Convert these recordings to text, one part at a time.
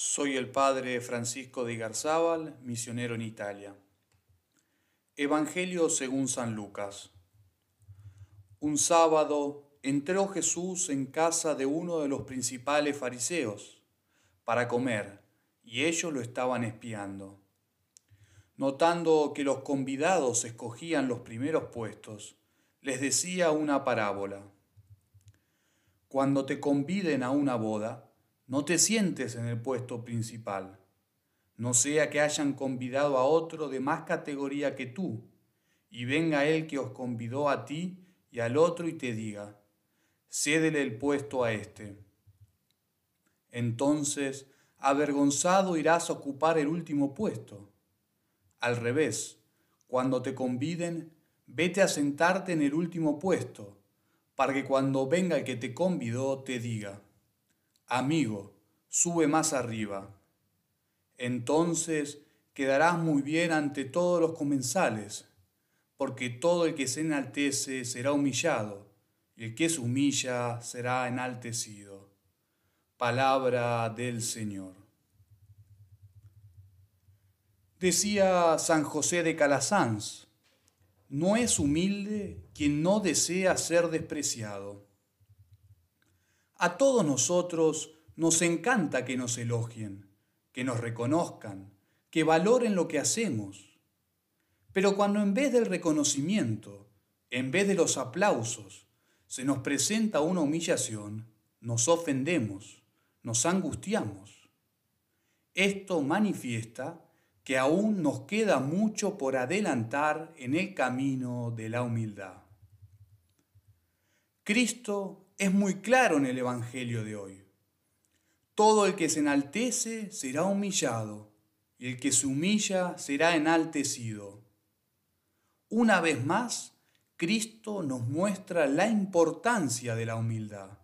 Soy el padre Francisco de Garzábal, misionero en Italia. Evangelio según San Lucas. Un sábado entró Jesús en casa de uno de los principales fariseos para comer, y ellos lo estaban espiando. Notando que los convidados escogían los primeros puestos, les decía una parábola. Cuando te conviden a una boda, no te sientes en el puesto principal, no sea que hayan convidado a otro de más categoría que tú, y venga él que os convidó a ti y al otro y te diga, cédele el puesto a éste. Entonces, avergonzado irás a ocupar el último puesto. Al revés, cuando te conviden, vete a sentarte en el último puesto, para que cuando venga el que te convidó te diga, Amigo, sube más arriba. Entonces quedarás muy bien ante todos los comensales, porque todo el que se enaltece será humillado, y el que se humilla será enaltecido. Palabra del Señor. Decía San José de Calasanz, no es humilde quien no desea ser despreciado. A todos nosotros nos encanta que nos elogien, que nos reconozcan, que valoren lo que hacemos. Pero cuando en vez del reconocimiento, en vez de los aplausos, se nos presenta una humillación, nos ofendemos, nos angustiamos. Esto manifiesta que aún nos queda mucho por adelantar en el camino de la humildad. Cristo es muy claro en el Evangelio de hoy. Todo el que se enaltece será humillado, y el que se humilla será enaltecido. Una vez más, Cristo nos muestra la importancia de la humildad.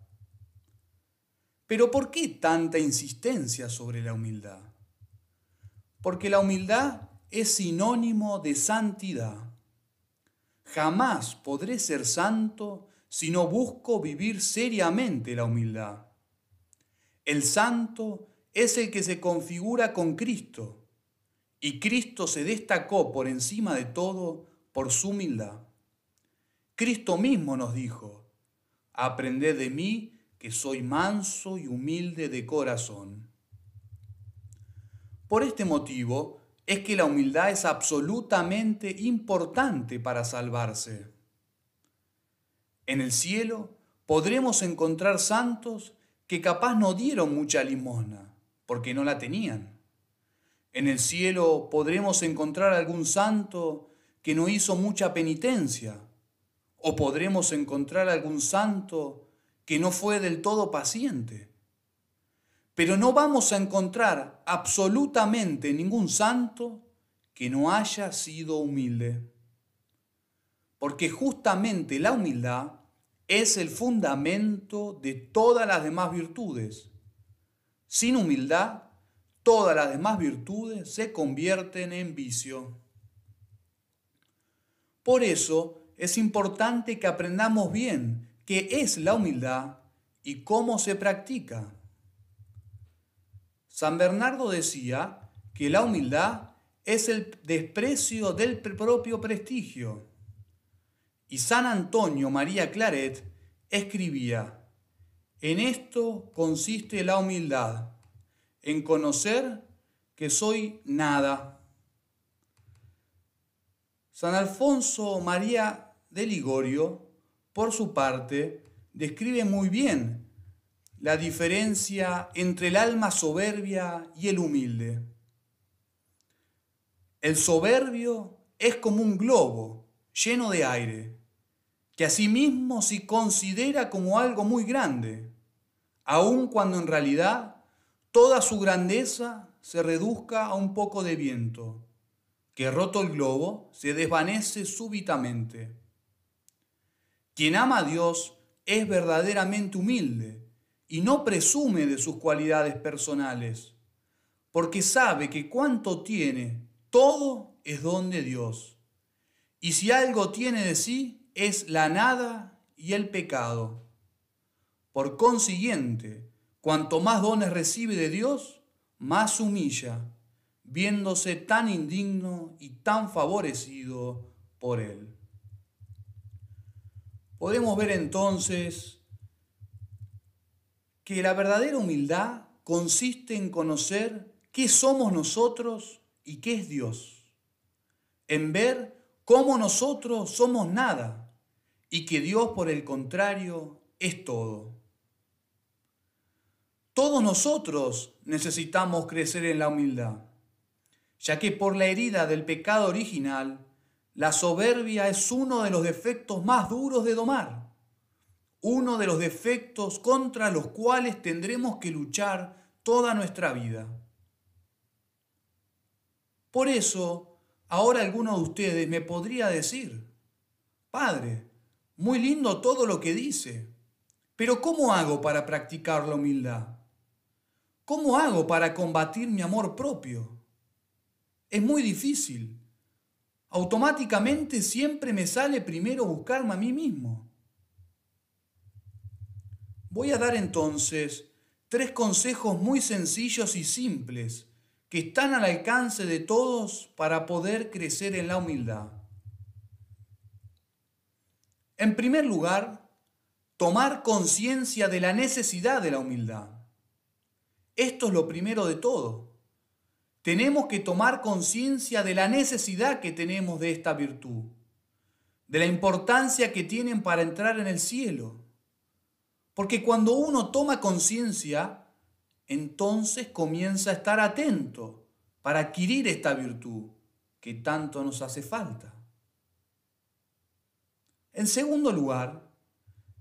Pero ¿por qué tanta insistencia sobre la humildad? Porque la humildad es sinónimo de santidad. Jamás podré ser santo si no busco vivir seriamente la humildad. El santo es el que se configura con Cristo, y Cristo se destacó por encima de todo por su humildad. Cristo mismo nos dijo, aprended de mí que soy manso y humilde de corazón. Por este motivo es que la humildad es absolutamente importante para salvarse. En el cielo podremos encontrar santos que capaz no dieron mucha limosna, porque no la tenían. En el cielo podremos encontrar algún santo que no hizo mucha penitencia, o podremos encontrar algún santo que no fue del todo paciente. Pero no vamos a encontrar absolutamente ningún santo que no haya sido humilde porque justamente la humildad es el fundamento de todas las demás virtudes. Sin humildad, todas las demás virtudes se convierten en vicio. Por eso es importante que aprendamos bien qué es la humildad y cómo se practica. San Bernardo decía que la humildad es el desprecio del propio prestigio y San Antonio María Claret escribía, en esto consiste la humildad, en conocer que soy nada. San Alfonso María de Ligorio, por su parte, describe muy bien la diferencia entre el alma soberbia y el humilde. El soberbio es como un globo lleno de aire que asimismo se considera como algo muy grande, aun cuando en realidad toda su grandeza se reduzca a un poco de viento, que roto el globo se desvanece súbitamente. Quien ama a Dios es verdaderamente humilde y no presume de sus cualidades personales, porque sabe que cuanto tiene, todo es don de Dios. Y si algo tiene de sí, es la nada y el pecado. Por consiguiente, cuanto más dones recibe de Dios, más humilla, viéndose tan indigno y tan favorecido por él. Podemos ver entonces que la verdadera humildad consiste en conocer qué somos nosotros y qué es Dios, en ver cómo nosotros somos nada y que Dios por el contrario es todo. Todos nosotros necesitamos crecer en la humildad, ya que por la herida del pecado original, la soberbia es uno de los defectos más duros de domar, uno de los defectos contra los cuales tendremos que luchar toda nuestra vida. Por eso, ahora alguno de ustedes me podría decir, Padre, muy lindo todo lo que dice, pero ¿cómo hago para practicar la humildad? ¿Cómo hago para combatir mi amor propio? Es muy difícil. Automáticamente siempre me sale primero buscarme a mí mismo. Voy a dar entonces tres consejos muy sencillos y simples que están al alcance de todos para poder crecer en la humildad. En primer lugar, tomar conciencia de la necesidad de la humildad. Esto es lo primero de todo. Tenemos que tomar conciencia de la necesidad que tenemos de esta virtud, de la importancia que tienen para entrar en el cielo. Porque cuando uno toma conciencia, entonces comienza a estar atento para adquirir esta virtud que tanto nos hace falta. En segundo lugar,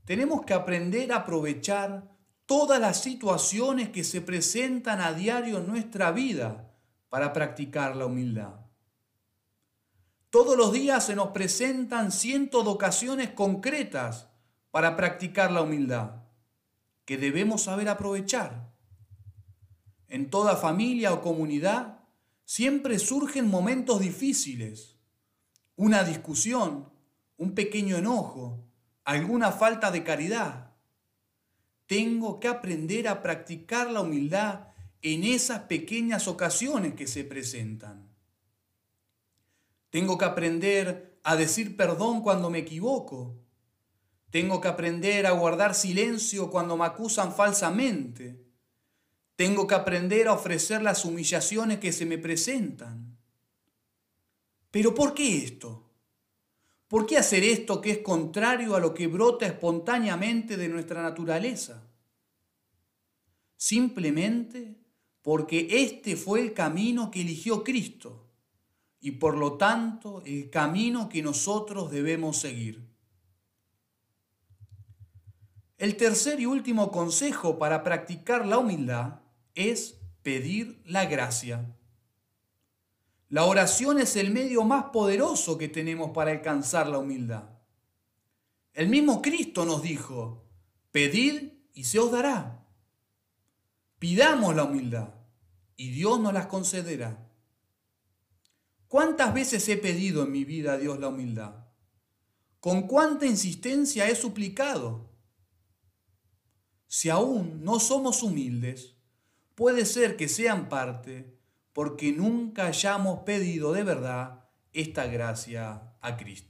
tenemos que aprender a aprovechar todas las situaciones que se presentan a diario en nuestra vida para practicar la humildad. Todos los días se nos presentan cientos de ocasiones concretas para practicar la humildad, que debemos saber aprovechar. En toda familia o comunidad siempre surgen momentos difíciles, una discusión, un pequeño enojo, alguna falta de caridad. Tengo que aprender a practicar la humildad en esas pequeñas ocasiones que se presentan. Tengo que aprender a decir perdón cuando me equivoco. Tengo que aprender a guardar silencio cuando me acusan falsamente. Tengo que aprender a ofrecer las humillaciones que se me presentan. Pero ¿por qué esto? ¿Por qué hacer esto que es contrario a lo que brota espontáneamente de nuestra naturaleza? Simplemente porque este fue el camino que eligió Cristo y por lo tanto el camino que nosotros debemos seguir. El tercer y último consejo para practicar la humildad es pedir la gracia. La oración es el medio más poderoso que tenemos para alcanzar la humildad. El mismo Cristo nos dijo, pedid y se os dará. Pidamos la humildad y Dios nos las concederá. ¿Cuántas veces he pedido en mi vida a Dios la humildad? ¿Con cuánta insistencia he suplicado? Si aún no somos humildes, puede ser que sean parte porque nunca hayamos pedido de verdad esta gracia a Cristo.